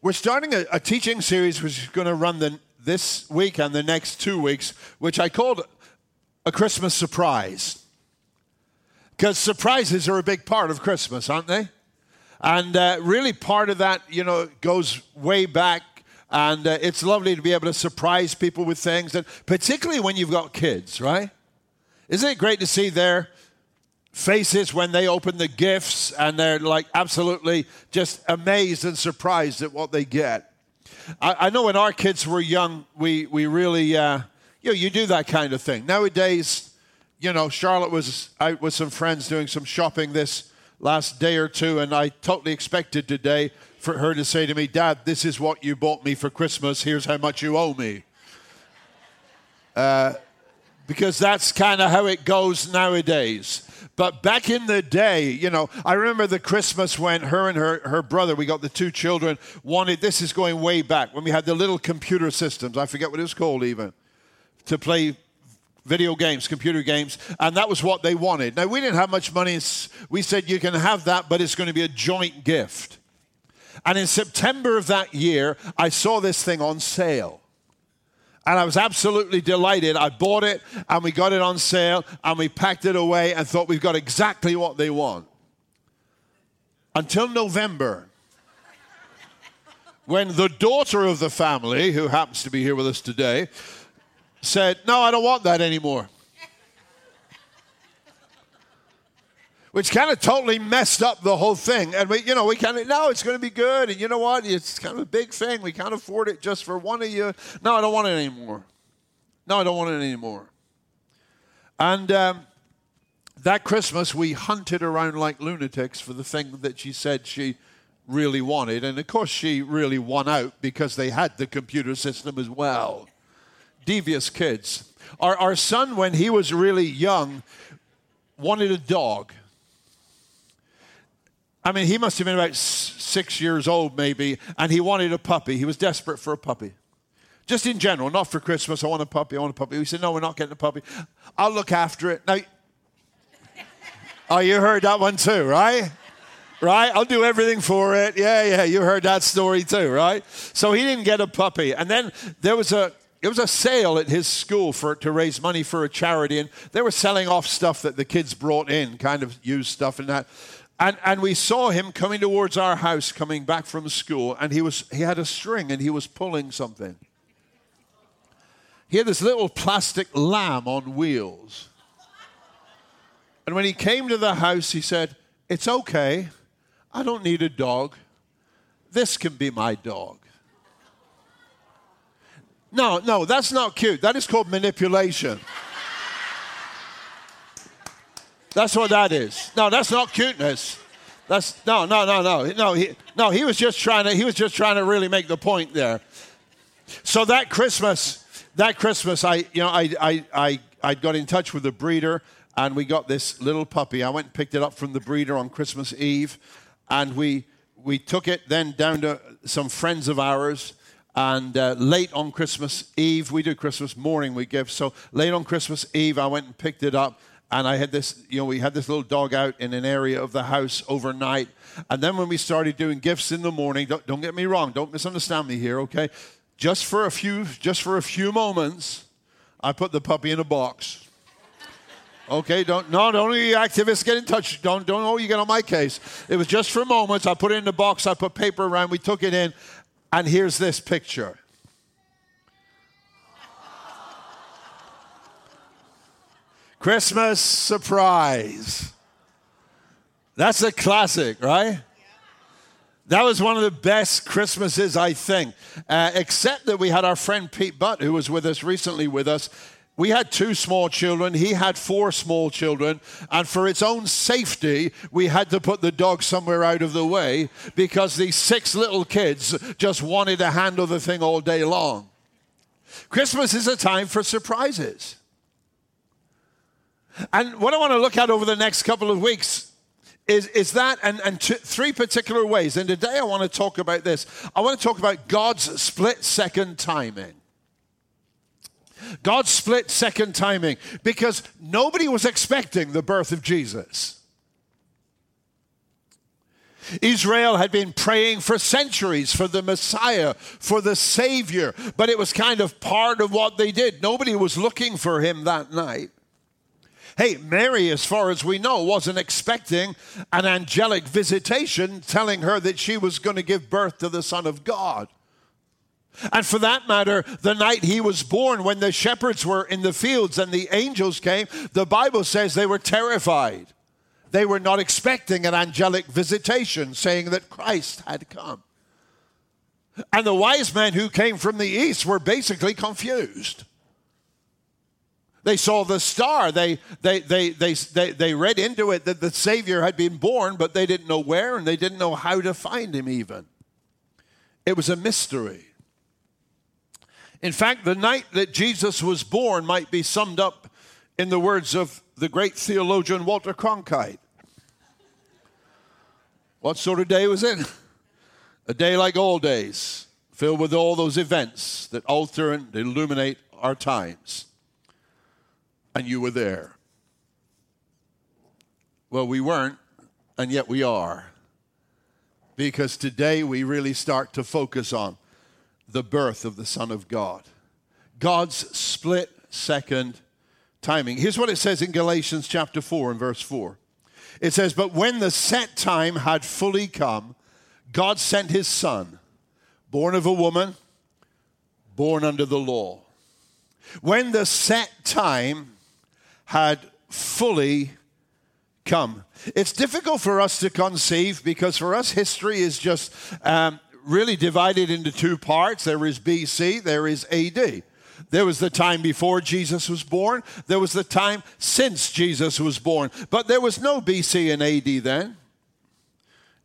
We're starting a, a teaching series which is going to run the, this week and the next two weeks, which I called a Christmas surprise. Because surprises are a big part of Christmas, aren't they? And uh, really, part of that, you know, goes way back. And uh, it's lovely to be able to surprise people with things, and particularly when you've got kids, right? Isn't it great to see their faces when they open the gifts and they're like absolutely just amazed and surprised at what they get. I, I know when our kids were young, we, we really, uh, you know, you do that kind of thing. Nowadays, you know, Charlotte was out with some friends doing some shopping this last day or two, and I totally expected today for her to say to me, Dad, this is what you bought me for Christmas. Here's how much you owe me. Uh, because that's kind of how it goes nowadays. But back in the day, you know, I remember the Christmas when her and her, her brother, we got the two children, wanted, this is going way back, when we had the little computer systems, I forget what it was called even, to play video games, computer games, and that was what they wanted. Now, we didn't have much money. We said, you can have that, but it's going to be a joint gift. And in September of that year, I saw this thing on sale. And I was absolutely delighted. I bought it and we got it on sale and we packed it away and thought we've got exactly what they want. Until November, when the daughter of the family, who happens to be here with us today, said, No, I don't want that anymore. Which kind of totally messed up the whole thing. And we, you know, we kind of, no, it's going to be good. And you know what? It's kind of a big thing. We can't afford it just for one of you. No, I don't want it anymore. No, I don't want it anymore. And um, that Christmas, we hunted around like lunatics for the thing that she said she really wanted. And of course, she really won out because they had the computer system as well. Devious kids. Our, our son, when he was really young, wanted a dog. I mean, he must have been about six years old, maybe, and he wanted a puppy. He was desperate for a puppy. Just in general, not for Christmas. I want a puppy. I want a puppy. We said, No, we're not getting a puppy. I'll look after it. Now, oh, you heard that one too, right? Right? I'll do everything for it. Yeah, yeah, you heard that story too, right? So he didn't get a puppy. And then there was a it was a sale at his school for to raise money for a charity, and they were selling off stuff that the kids brought in, kind of used stuff and that. And, and we saw him coming towards our house, coming back from school, and he, was, he had a string and he was pulling something. He had this little plastic lamb on wheels. And when he came to the house, he said, It's okay. I don't need a dog. This can be my dog. No, no, that's not cute. That is called manipulation. That's what that is. No, that's not cuteness. That's no, no, no, no, no. He, no, he was just trying to. He was just trying to really make the point there. So that Christmas, that Christmas, I, you know, I, I, I, I got in touch with the breeder, and we got this little puppy. I went and picked it up from the breeder on Christmas Eve, and we, we took it then down to some friends of ours. And uh, late on Christmas Eve, we do Christmas morning, we give. So late on Christmas Eve, I went and picked it up and I had this, you know, we had this little dog out in an area of the house overnight. And then when we started doing gifts in the morning, don't, don't get me wrong, don't misunderstand me here, okay? Just for a few, just for a few moments, I put the puppy in a box. Okay, don't no, don't any activists get in touch. Don't don't know you get on my case. It was just for moments. I put it in the box. I put paper around. We took it in, and here's this picture. Christmas surprise. That's a classic, right? That was one of the best Christmases, I think. Uh, except that we had our friend Pete Butt, who was with us recently with us. We had two small children. He had four small children. And for its own safety, we had to put the dog somewhere out of the way because these six little kids just wanted to handle the thing all day long. Christmas is a time for surprises. And what I want to look at over the next couple of weeks is, is that and, and t- three particular ways. And today I want to talk about this. I want to talk about God's split second timing. God's split second timing because nobody was expecting the birth of Jesus. Israel had been praying for centuries for the Messiah, for the Savior, but it was kind of part of what they did. Nobody was looking for him that night. Hey, Mary, as far as we know, wasn't expecting an angelic visitation telling her that she was going to give birth to the Son of God. And for that matter, the night he was born, when the shepherds were in the fields and the angels came, the Bible says they were terrified. They were not expecting an angelic visitation saying that Christ had come. And the wise men who came from the east were basically confused. They saw the star. They, they, they, they, they, they read into it that the Savior had been born, but they didn't know where and they didn't know how to find him, even. It was a mystery. In fact, the night that Jesus was born might be summed up in the words of the great theologian Walter Cronkite. What sort of day was it? A day like all days, filled with all those events that alter and illuminate our times. And you were there. Well, we weren't, and yet we are. Because today we really start to focus on the birth of the Son of God. God's split second timing. Here's what it says in Galatians chapter 4 and verse 4. It says, But when the set time had fully come, God sent his son, born of a woman, born under the law. When the set time had fully come. It's difficult for us to conceive because for us, history is just um, really divided into two parts there is BC, there is AD. There was the time before Jesus was born, there was the time since Jesus was born. But there was no BC and AD then.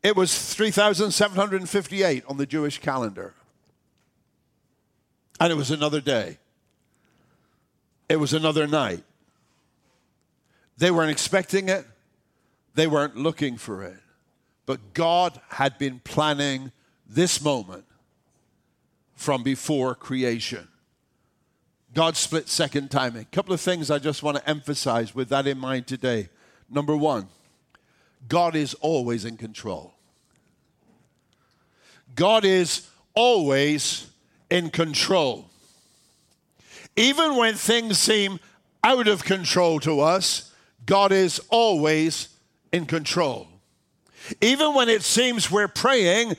It was 3,758 on the Jewish calendar. And it was another day. It was another night. They weren't expecting it, they weren't looking for it. But God had been planning this moment from before creation. God split second timing. A couple of things I just want to emphasize with that in mind today. Number one, God is always in control. God is always in control. Even when things seem out of control to us, God is always in control. Even when it seems we're praying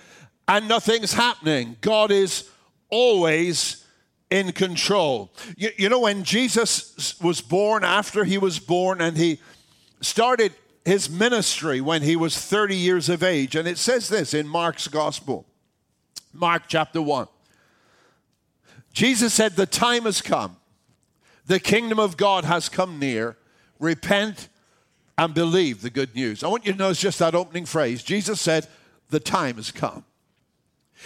and nothing's happening, God is always in control. You, you, know, when Jesus was born, after he was born, and he started his ministry when he was 30 years of age, and it says this in Mark's gospel, Mark chapter 1. Jesus said, The time has come, the kingdom of God has come near. Repent and believe the good news. I want you to notice just that opening phrase. Jesus said, The time has come.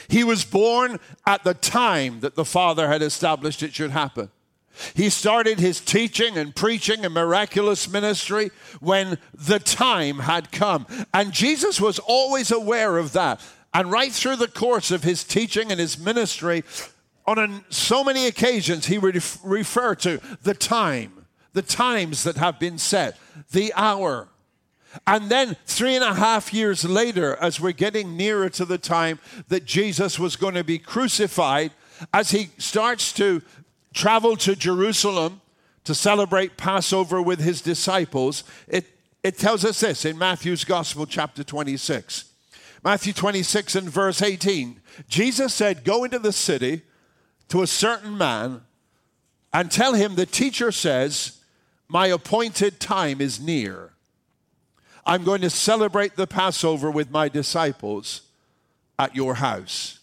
He was born at the time that the Father had established it should happen. He started his teaching and preaching and miraculous ministry when the time had come. And Jesus was always aware of that. And right through the course of his teaching and his ministry, on an, so many occasions, he would refer to the time, the times that have been set, the hour, and then, three and a half years later, as we're getting nearer to the time that Jesus was going to be crucified, as he starts to travel to Jerusalem to celebrate Passover with his disciples, it, it tells us this in Matthew's Gospel, chapter 26. Matthew 26 and verse 18. Jesus said, Go into the city to a certain man and tell him the teacher says, My appointed time is near. I'm going to celebrate the Passover with my disciples at your house.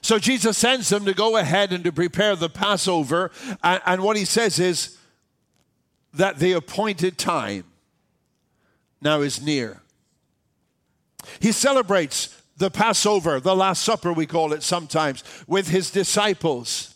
So Jesus sends them to go ahead and to prepare the Passover. And, what he says is that the appointed time now is near. He celebrates the Passover, the Last Supper, we call it sometimes, with his disciples.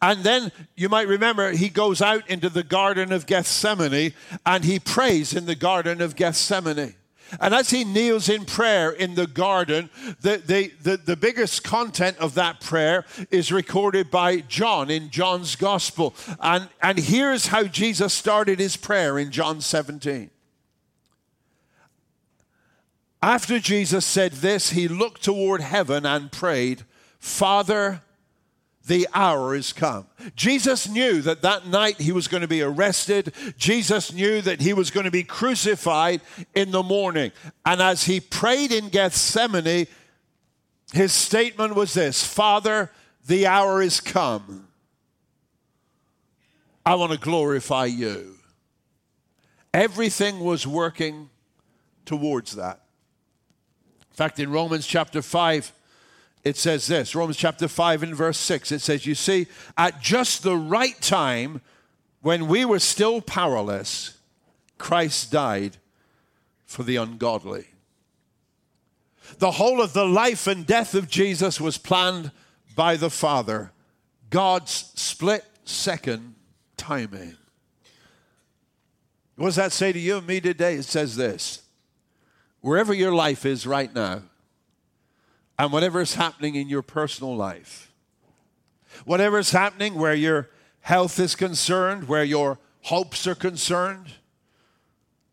And then you might remember he goes out into the Garden of Gethsemane and he prays in the Garden of Gethsemane. And as he kneels in prayer in the garden, the, the, the, the, biggest content of that prayer is recorded by John in John's gospel. And, and here's how Jesus started his prayer in John 17 After Jesus said this, he looked toward heaven and prayed, Father, the hour is come. Jesus knew that that night he was going to be arrested. Jesus knew that he was going to be crucified in the morning. And as he prayed in Gethsemane, his statement was this Father, the hour is come. I want to glorify you. Everything was working towards that. In fact, in Romans chapter 5, it says this Romans chapter 5 and verse 6 it says, You see, at just the right time, when we were still powerless, Christ died for the ungodly. The whole of the life and death of Jesus was planned by the Father, God's split second timing. What does that say to you and me today? It says this wherever your life is right now, and whatever is happening in your personal life, whatever is happening where your health is concerned, where your hopes are concerned,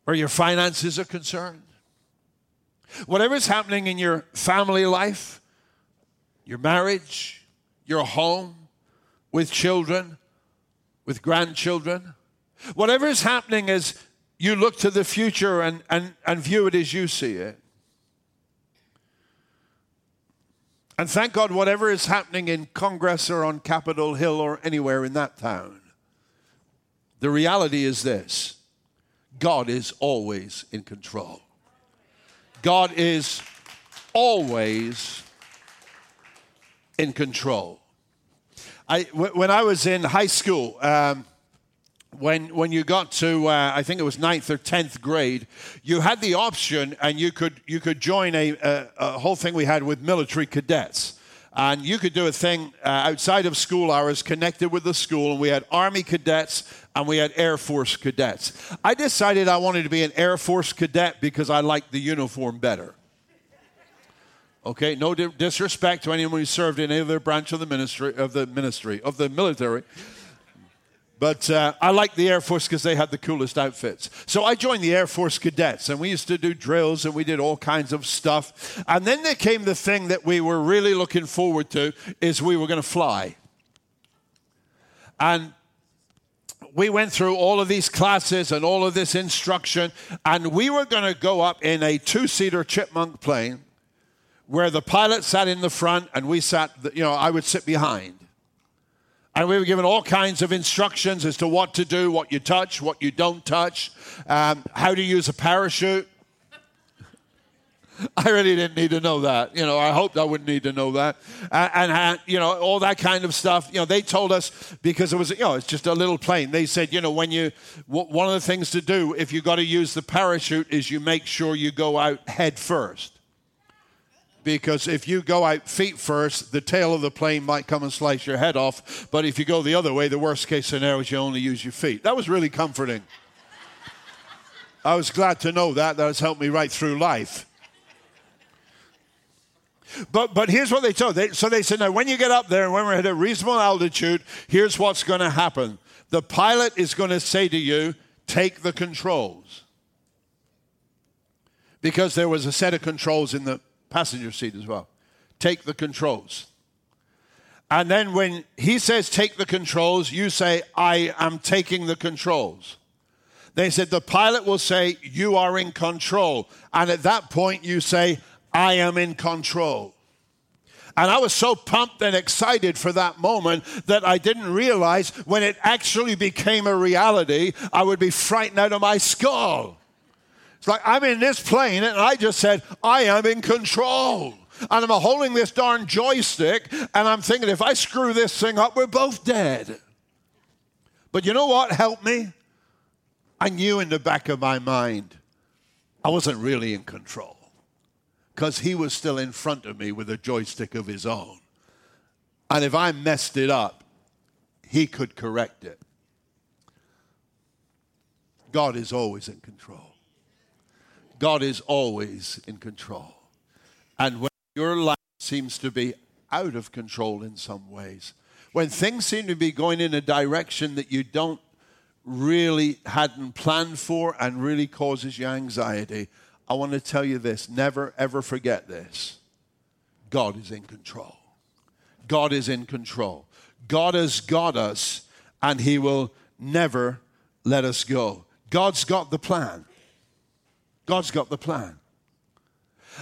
where your finances are concerned, whatever is happening in your family life, your marriage, your home, with children, with grandchildren, whatever is happening as you look to the future and, and, and view it as you see it, And thank God, whatever is happening in Congress or on Capitol Hill or anywhere in that town, the reality is this God is always in control. God is always in control. I, when I was in high school, um, when, when you got to, uh, I think it was ninth or 10th grade, you had the option and you could, you could join a, a, a whole thing we had with military cadets. And you could do a thing uh, outside of school hours connected with the school. And we had Army cadets and we had Air Force cadets. I decided I wanted to be an Air Force cadet because I liked the uniform better. Okay, no disrespect to anyone who served in any other branch of the ministry of the ministry of the military. But uh, I liked the Air Force because they had the coolest outfits. So I joined the Air Force cadets, and we used to do drills and we did all kinds of stuff. And then there came the thing that we were really looking forward to is we were going to fly. And we went through all of these classes and all of this instruction, and we were going to go up in a two-seater chipmunk plane where the pilot sat in the front and we sat, you know, I would sit behind. And we were given all kinds of instructions as to what to do, what you touch, what you don't touch, um, how to use a parachute. I really didn't need to know that. You know, I hoped I wouldn't need to know that. Uh, and, uh, you know, all that kind of stuff. You know, they told us because it was, you know, it's just a little plane. They said, you know, when you, w- one of the things to do if you got to use the parachute is you make sure you go out head first because if you go out feet first, the tail of the plane might come and slice your head off. But if you go the other way, the worst case scenario is you only use your feet. That was really comforting. I was glad to know that. That has helped me right through life. But, but here's what they told. They, so they said, now when you get up there and when we're at a reasonable altitude, here's what's going to happen. The pilot is going to say to you, take the controls. Because there was a set of controls in the passenger seat as well. Take the controls. And then when he says take the controls, you say, I am taking the controls. They said the pilot will say, You are in control. And at that point, you say, I am in control. And I was so pumped and excited for that moment that I didn't realize when it actually became a reality, I would be frightened out of my skull. It's like I'm in this plane and I just said, I am in control. And I'm holding this darn joystick and I'm thinking, if I screw this thing up, we're both dead. But you know what helped me? I knew in the back of my mind I wasn't really in control because he was still in front of me with a joystick of his own. And if I messed it up, he could correct it. God is always in control. God is always in control. And when your life seems to be out of control in some ways, when things seem to be going in a direction that you don't really hadn't planned for and really causes you anxiety, I want to tell you this never, ever forget this. God is in control. God is in control. God has got us, and He will never let us go. God's got the plan. God's got the plan.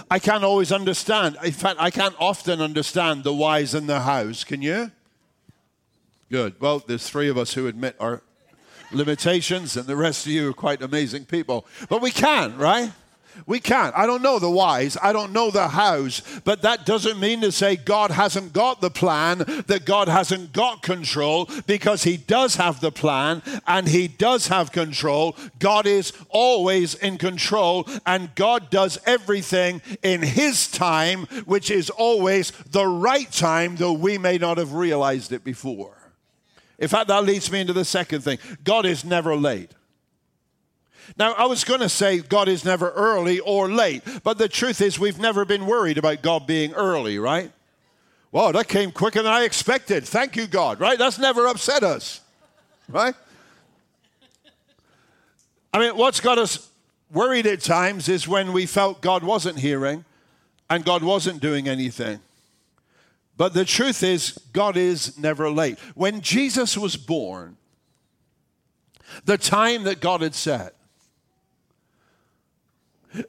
I can't always understand. In fact, I can't often understand the whys and the hows. Can you? Good. Well, there's three of us who admit our limitations, and the rest of you are quite amazing people. But we can, right? We can't. I don't know the whys. I don't know the hows. But that doesn't mean to say God hasn't got the plan, that God hasn't got control, because He does have the plan and He does have control. God is always in control and God does everything in His time, which is always the right time, though we may not have realized it before. In fact, that leads me into the second thing God is never late. Now, I was going to say God is never early or late, but the truth is we've never been worried about God being early, right? Well, that came quicker than I expected. Thank you, God, right? That's never upset us, right? I mean, what's got us worried at times is when we felt God wasn't hearing and God wasn't doing anything. But the truth is, God is never late. When Jesus was born, the time that God had set,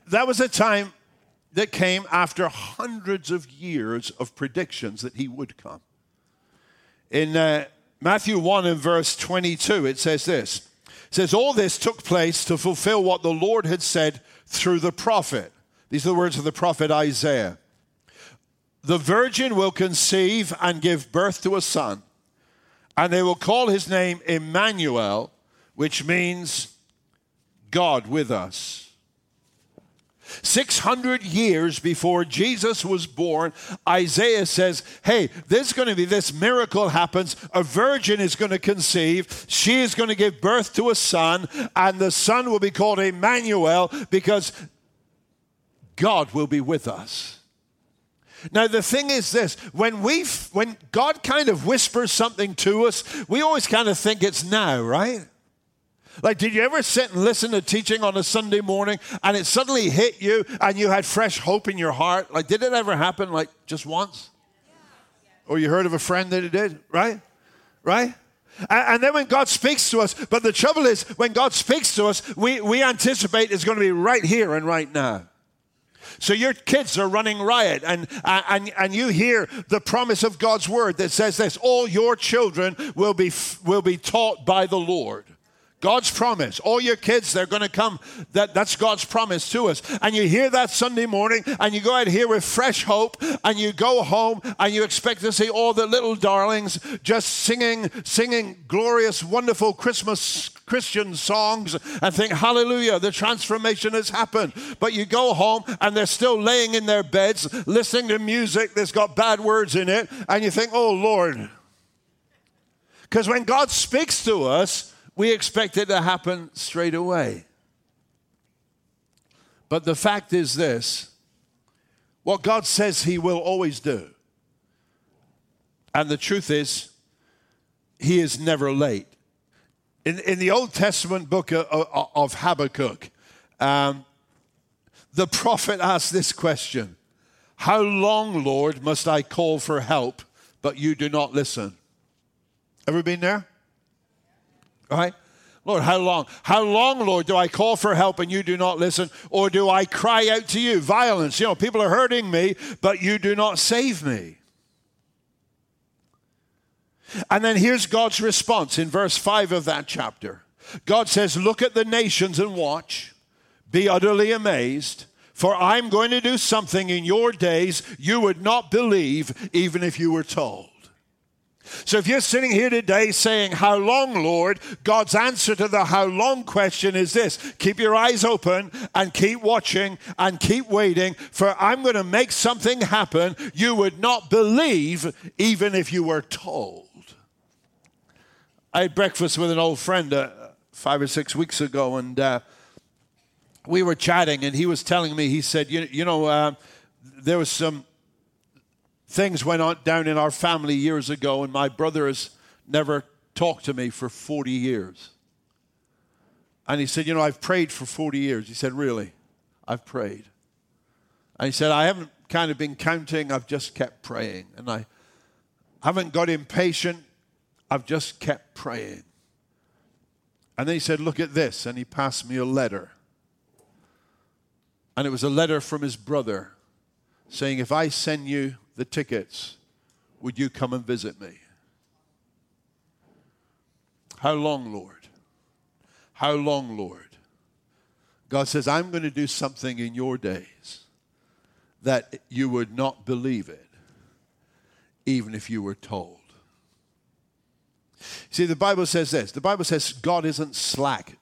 that was a time that came after hundreds of years of predictions that he would come. In uh, Matthew 1 and verse 22, it says this. It says, All this took place to fulfill what the Lord had said through the prophet. These are the words of the prophet Isaiah. The virgin will conceive and give birth to a son, and they will call his name Emmanuel, which means God with us. 600 years before Jesus was born, Isaiah says, Hey, there's going to be this miracle happens. A virgin is going to conceive. She is going to give birth to a son, and the son will be called Emmanuel because God will be with us. Now the thing is this: when we, when God kind of whispers something to us, we always kind of think it's now, right? Like, did you ever sit and listen to teaching on a Sunday morning and it suddenly hit you and you had fresh hope in your heart? Like, did it ever happen like just once? Or you heard of a friend that it did, right? Right? And then when God speaks to us, but the trouble is, when God speaks to us, we, we anticipate it's going to be right here and right now. So your kids are running riot, and, and, and you hear the promise of God's word that says this all your children will be, will be taught by the Lord. God's promise. All your kids, they're going to come. That, that's God's promise to us. And you hear that Sunday morning, and you go out here with fresh hope, and you go home, and you expect to see all the little darlings just singing, singing glorious, wonderful Christmas Christian songs, and think, Hallelujah, the transformation has happened. But you go home, and they're still laying in their beds, listening to music that's got bad words in it, and you think, Oh Lord. Because when God speaks to us, we expect it to happen straight away. But the fact is this what God says He will always do. And the truth is, He is never late. In, in the Old Testament book of, of Habakkuk, um, the prophet asked this question How long, Lord, must I call for help, but you do not listen? Ever been there? Right? Lord, how long? How long, Lord, do I call for help and you do not listen? Or do I cry out to you? Violence. You know, people are hurting me, but you do not save me. And then here's God's response in verse 5 of that chapter. God says, Look at the nations and watch, be utterly amazed, for I'm going to do something in your days you would not believe even if you were told. So if you're sitting here today saying, How long, Lord? God's answer to the how long question is this keep your eyes open and keep watching and keep waiting, for I'm going to make something happen you would not believe even if you were told. I had breakfast with an old friend uh, five or six weeks ago, and uh, we were chatting, and he was telling me, he said, You, you know, uh, there was some things went on down in our family years ago, and my brother has never talked to me for 40 years. And he said, You know, I've prayed for 40 years. He said, Really? I've prayed. And he said, I haven't kind of been counting, I've just kept praying. And I haven't got impatient, I've just kept praying. And then he said, Look at this. And he passed me a letter. And it was a letter from his brother saying, If I send you the tickets, would you come and visit me? How long, Lord? How long, Lord? God says, I'm going to do something in your days that you would not believe it, even if you were told. See, the Bible says this the Bible says God isn't slack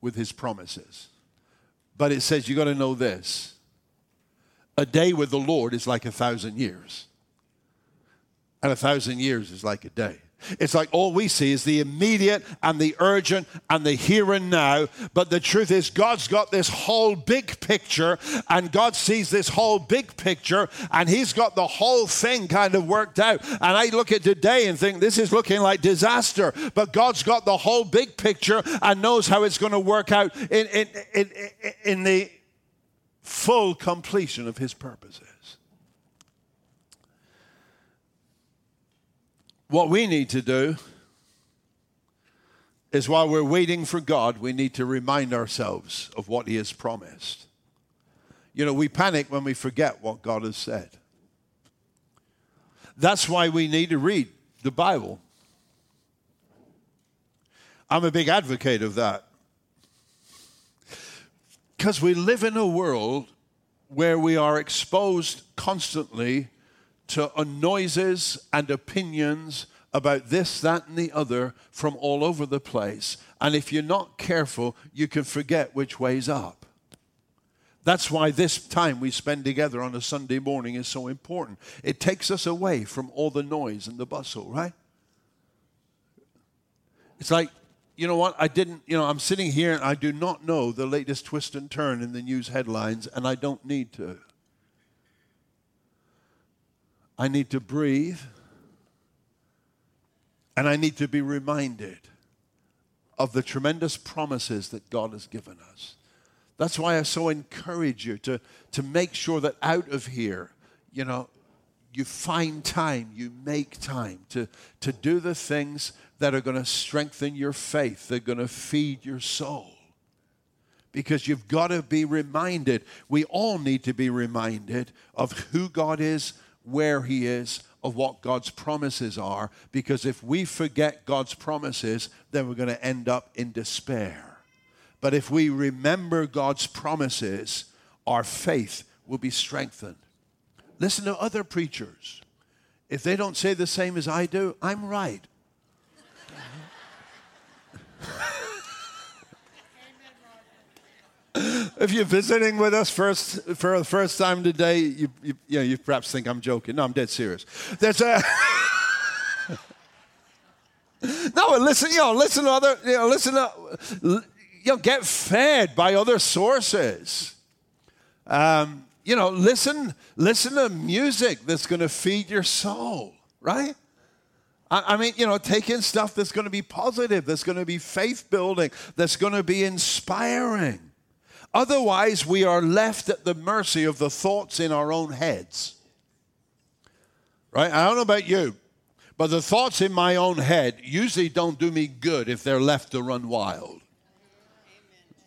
with his promises, but it says you've got to know this a day with the Lord is like a thousand years, and a thousand years is like a day. It's like all we see is the immediate and the urgent and the here and now. But the truth is, God's got this whole big picture, and God sees this whole big picture, and He's got the whole thing kind of worked out. And I look at today and think this is looking like disaster, but God's got the whole big picture and knows how it's going to work out in, in, in, in the full completion of His purposes. What we need to do is while we're waiting for God, we need to remind ourselves of what He has promised. You know, we panic when we forget what God has said. That's why we need to read the Bible. I'm a big advocate of that. Because we live in a world where we are exposed constantly to noises and opinions about this, that, and the other from all over the place. And if you're not careful, you can forget which way's up. That's why this time we spend together on a Sunday morning is so important. It takes us away from all the noise and the bustle, right? It's like, you know what? I didn't, you know, I'm sitting here and I do not know the latest twist and turn in the news headlines, and I don't need to. I need to breathe, and I need to be reminded of the tremendous promises that God has given us. That's why I so encourage you to, to make sure that out of here, you know, you find time, you make time to, to do the things that are going to strengthen your faith, they're going to feed your soul. Because you've got to be reminded, we all need to be reminded of who God is, where He is, of what God's promises are, because if we forget God's promises, then we're going to end up in despair. But if we remember God's promises, our faith will be strengthened. Listen to other preachers. If they don't say the same as I do, I'm right. if you're visiting with us first for the first time today, you, you, you, know, you perhaps think I'm joking. No, I'm dead serious. There's a no, listen, you know, listen to other, you know, listen to, you know, get fed by other sources. Um, you know, listen, listen to music that's going to feed your soul, right? I, I mean, you know, take in stuff that's going to be positive, that's going to be faith building, that's going to be inspiring. Otherwise, we are left at the mercy of the thoughts in our own heads. Right? I don't know about you, but the thoughts in my own head usually don't do me good if they're left to run wild.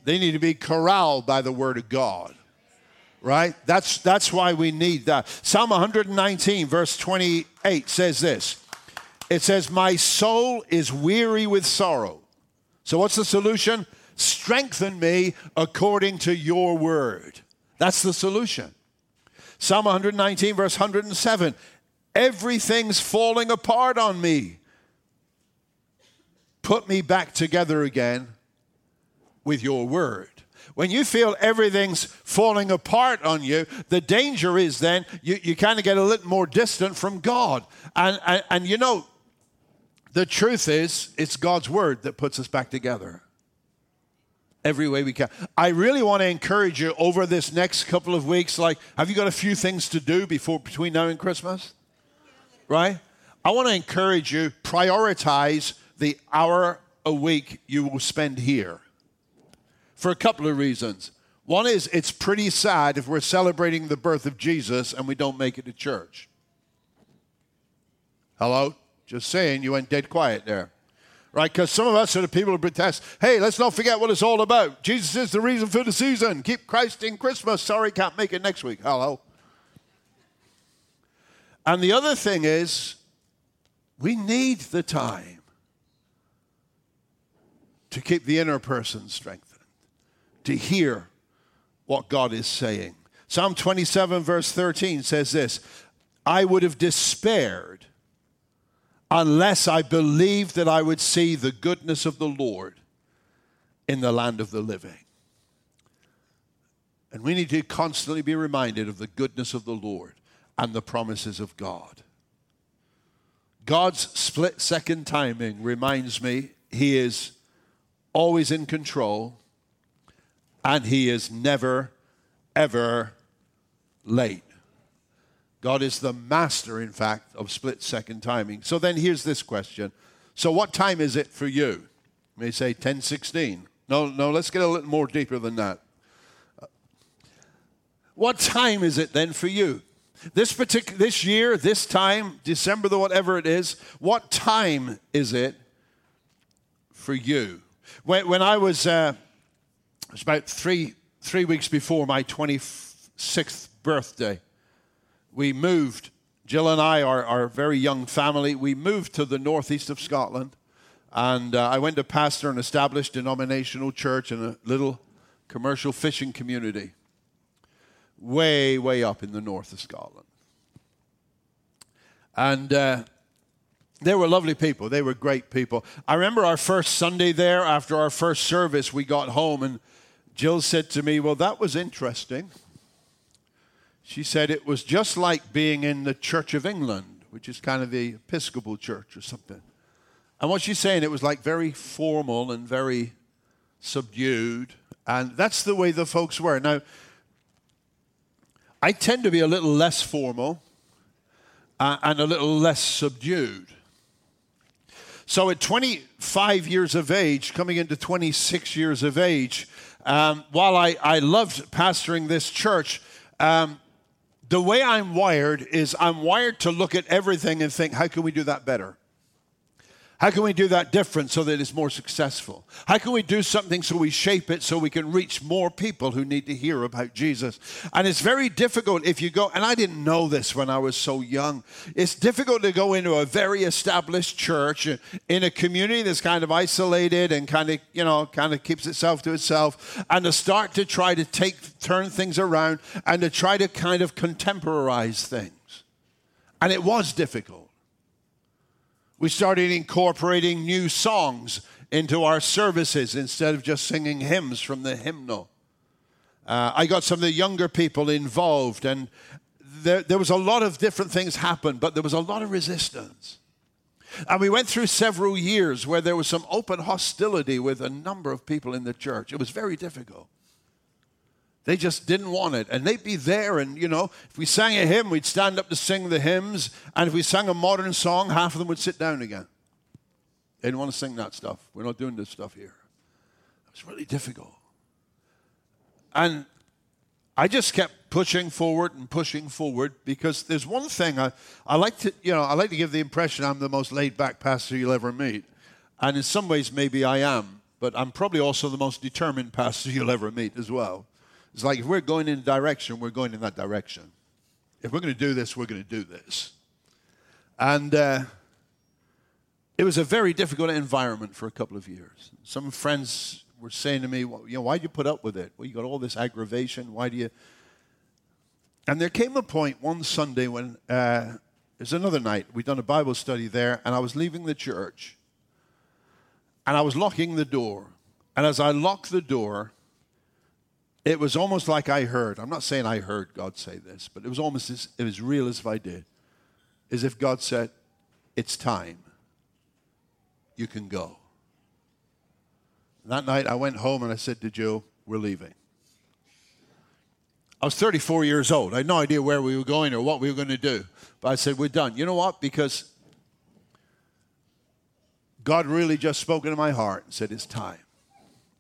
They need to be corralled by the Word of God. Right? That's, that's why we need that. Psalm 119, verse 28 says this It says, My soul is weary with sorrow. So, what's the solution? Strengthen me according to your word. That's the solution. Psalm 119, verse 107 Everything's falling apart on me. Put me back together again with your word. When you feel everything's falling apart on you, the danger is then you, you kind of get a little more distant from God. And, and, and you know, the truth is, it's God's word that puts us back together every way we can. I really want to encourage you over this next couple of weeks. Like, have you got a few things to do before between now and Christmas? Right? I want to encourage you, prioritize the hour a week you will spend here for a couple of reasons. One is it's pretty sad if we're celebrating the birth of Jesus and we don't make it to church. Hello? Just saying, you went dead quiet there. Right? Because some of us are the people who protest, hey, let's not forget what it's all about. Jesus is the reason for the season. Keep Christ in Christmas. Sorry, can't make it next week. Hello? And the other thing is, we need the time to keep the inner person strengthened, to hear what God is saying. Psalm 27, verse 13 says this I would have despaired unless I believed that I would see the goodness of the Lord in the land of the living. And we need to constantly be reminded of the goodness of the Lord and the promises of God. God's split second timing reminds me He is always in control and He is never, ever late. God is the master, in fact, of split second timing. So then here's this question. So what time is it for you? You may say 1016. No, no, let's get a little more deeper than that. What time is it then for you? This particular this year, this time, December the whatever it is, what time is it for you? When, when I was, uh, was about three three weeks before my 26th birthday, we moved. Jill and I, our, our very young family, we moved to the northeast of Scotland. And uh, I went to pastor an established denominational church in a little commercial fishing community way, way up in the north of Scotland. And uh, they were lovely people. They were great people. I remember our first Sunday there, after our first service, we got home, and Jill said to me, Well, that was interesting. She said it was just like being in the Church of England, which is kind of the Episcopal church or something. And what she's saying, it was like very formal and very subdued. And that's the way the folks were. Now, I tend to be a little less formal uh, and a little less subdued. So at 25 years of age, coming into 26 years of age, um, while I, I loved pastoring this church, um, the way I'm wired is I'm wired to look at everything and think, how can we do that better? How can we do that different so that it's more successful? How can we do something so we shape it so we can reach more people who need to hear about Jesus? And it's very difficult if you go, and I didn't know this when I was so young. It's difficult to go into a very established church in a community that's kind of isolated and kind of, you know, kind of keeps itself to itself and to start to try to take, turn things around and to try to kind of contemporize things. And it was difficult. We started incorporating new songs into our services instead of just singing hymns from the hymnal. Uh, I got some of the younger people involved, and there, there was a lot of different things happen, but there was a lot of resistance. And we went through several years where there was some open hostility with a number of people in the church. It was very difficult. They just didn't want it. And they'd be there, and you know, if we sang a hymn, we'd stand up to sing the hymns. And if we sang a modern song, half of them would sit down again. They didn't want to sing that stuff. We're not doing this stuff here. It was really difficult. And I just kept pushing forward and pushing forward because there's one thing I, I like to, you know, I like to give the impression I'm the most laid back pastor you'll ever meet. And in some ways, maybe I am, but I'm probably also the most determined pastor you'll ever meet as well. It's like if we're going in a direction, we're going in that direction. If we're going to do this, we're going to do this. And uh, it was a very difficult environment for a couple of years. Some friends were saying to me, well, you know, why do you put up with it? Well, you got all this aggravation. Why do you? And there came a point one Sunday when uh, it was another night. We'd done a Bible study there, and I was leaving the church, and I was locking the door. And as I locked the door, it was almost like I heard. I'm not saying I heard God say this, but it was almost as, it was real as if I did. As if God said, It's time. You can go. And that night I went home and I said to Joe, We're leaving. I was 34 years old. I had no idea where we were going or what we were going to do. But I said, We're done. You know what? Because God really just spoke into my heart and said, It's time.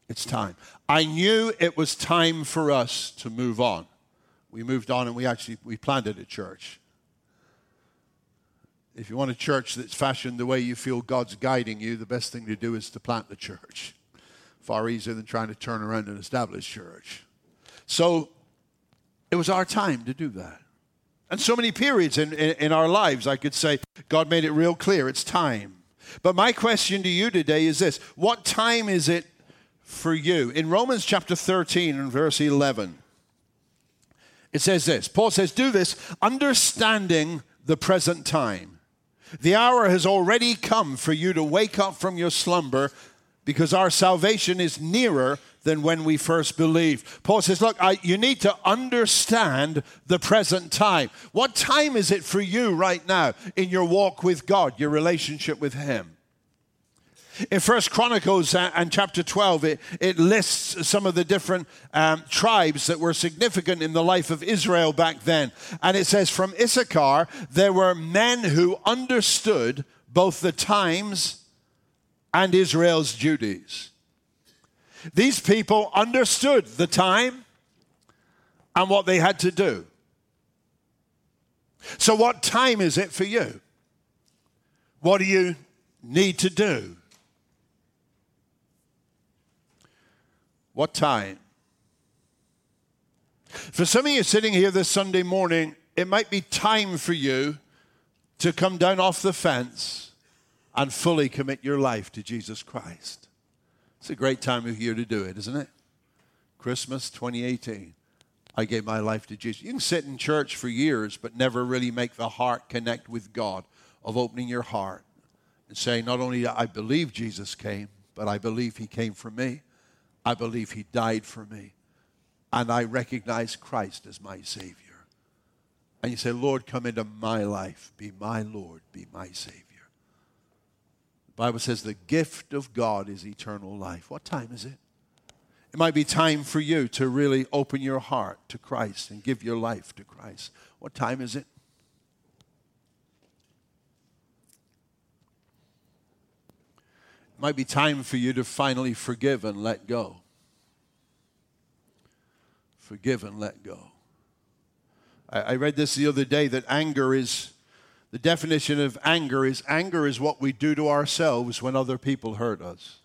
It's time. I knew it was time for us to move on. We moved on and we actually we planted a church. If you want a church that's fashioned the way you feel God's guiding you, the best thing to do is to plant the church. Far easier than trying to turn around and establish church. So it was our time to do that. And so many periods in, in, in, our lives, I could say, God made it real clear it's time. But my question to you today is this What time is it for you? In Romans chapter 13 and verse 11, it says this Paul says, Do this understanding the present time. The hour has already come for you to wake up from your slumber because our salvation is nearer than when we first believed. Paul says, Look, I, you need to understand the present time. What time is it for you right now in your walk with God, your relationship with Him? In First Chronicles uh, and chapter 12, it, it lists some of the different um, tribes that were significant in the life of Israel back then. And it says, from Issachar, there were men who understood both the times and Israel's duties. These people understood the time and what they had to do. So, what time is it for you? What do you need to do? What time? For some of you sitting here this Sunday morning, it might be time for you to come down off the fence and fully commit your life to Jesus Christ. It's a great time of year to do it, isn't it? Christmas 2018. I gave my life to Jesus. You can sit in church for years, but never really make the heart connect with God, of opening your heart and saying, Not only I believe Jesus came, but I believe he came for me. I believe he died for me. And I recognize Christ as my Savior. And you say, Lord, come into my life. Be my Lord. Be my Savior. The Bible says the gift of God is eternal life. What time is it? It might be time for you to really open your heart to Christ and give your life to Christ. What time is it? Might be time for you to finally forgive and let go. Forgive and let go. I, I read this the other day that anger is the definition of anger is anger is what we do to ourselves when other people hurt us.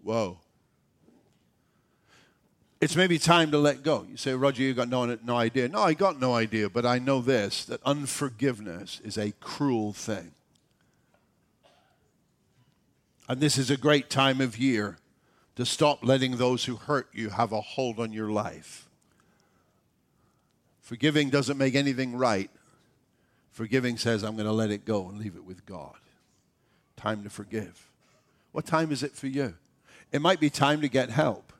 Whoa. It's maybe time to let go. You say, Roger, you got no, no idea. No, I got no idea, but I know this that unforgiveness is a cruel thing. And this is a great time of year to stop letting those who hurt you have a hold on your life. Forgiving doesn't make anything right. Forgiving says, I'm going to let it go and leave it with God. Time to forgive. What time is it for you? It might be time to get help.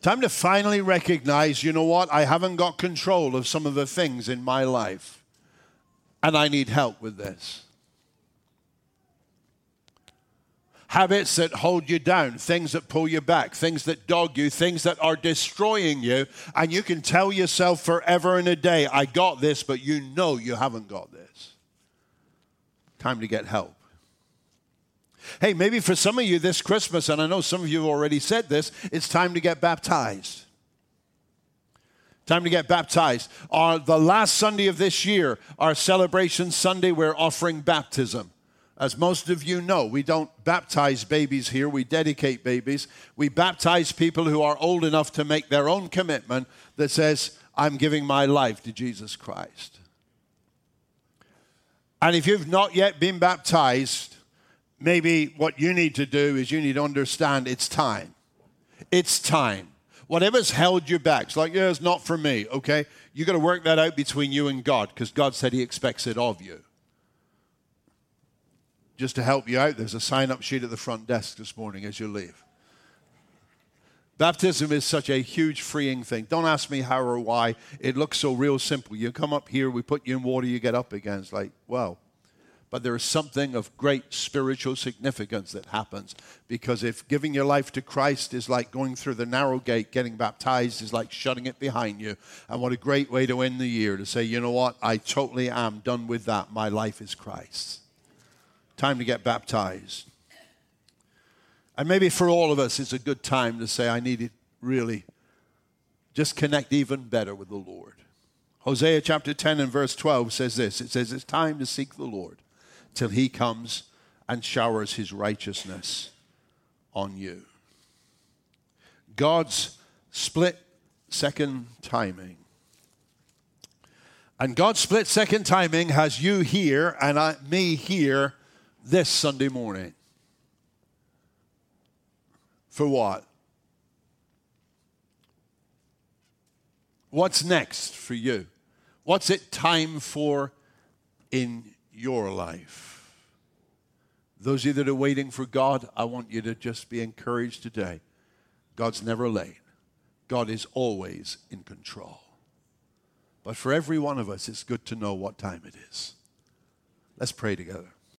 Time to finally recognize, you know what? I haven't got control of some of the things in my life, and I need help with this. Habits that hold you down, things that pull you back, things that dog you, things that are destroying you. And you can tell yourself forever and a day, I got this, but you know you haven't got this. Time to get help. Hey, maybe for some of you this Christmas, and I know some of you have already said this, it's time to get baptized. Time to get baptized. On the last Sunday of this year, our celebration Sunday, we're offering baptism. As most of you know, we don't baptize babies here, we dedicate babies. We baptize people who are old enough to make their own commitment that says, I'm giving my life to Jesus Christ. And if you've not yet been baptized, maybe what you need to do is you need to understand it's time. It's time. Whatever's held you back, it's like, yeah, it's not for me, okay? You got to work that out between you and God because God said He expects it of you just to help you out, there's a sign up sheet at the front desk this morning as you leave. Baptism is such a huge freeing thing. Don't ask me how or why. It looks so real simple. You come up here, we put you in water, you get up again. It's like, wow. But there is something of great spiritual significance that happens because if giving your life to Christ is like going through the narrow gate, getting baptized is like shutting it behind you. And what a great way to end the year to say, you know what? I totally am done with that. My life is Christ. Time to get baptized. And maybe for all of us, it's a good time to say, I need it really just connect even better with the Lord. Hosea chapter 10 and verse 12 says this it says, It's time to seek the Lord till he comes and showers his righteousness on you. God's split second timing. And God's split second timing has you here and I, me here this Sunday morning. For what? What's next for you? What's it time for in your life? Those of you that are waiting for God, I want you to just be encouraged today. God's never late, God is always in control. But for every one of us, it's good to know what time it is. Let's pray together.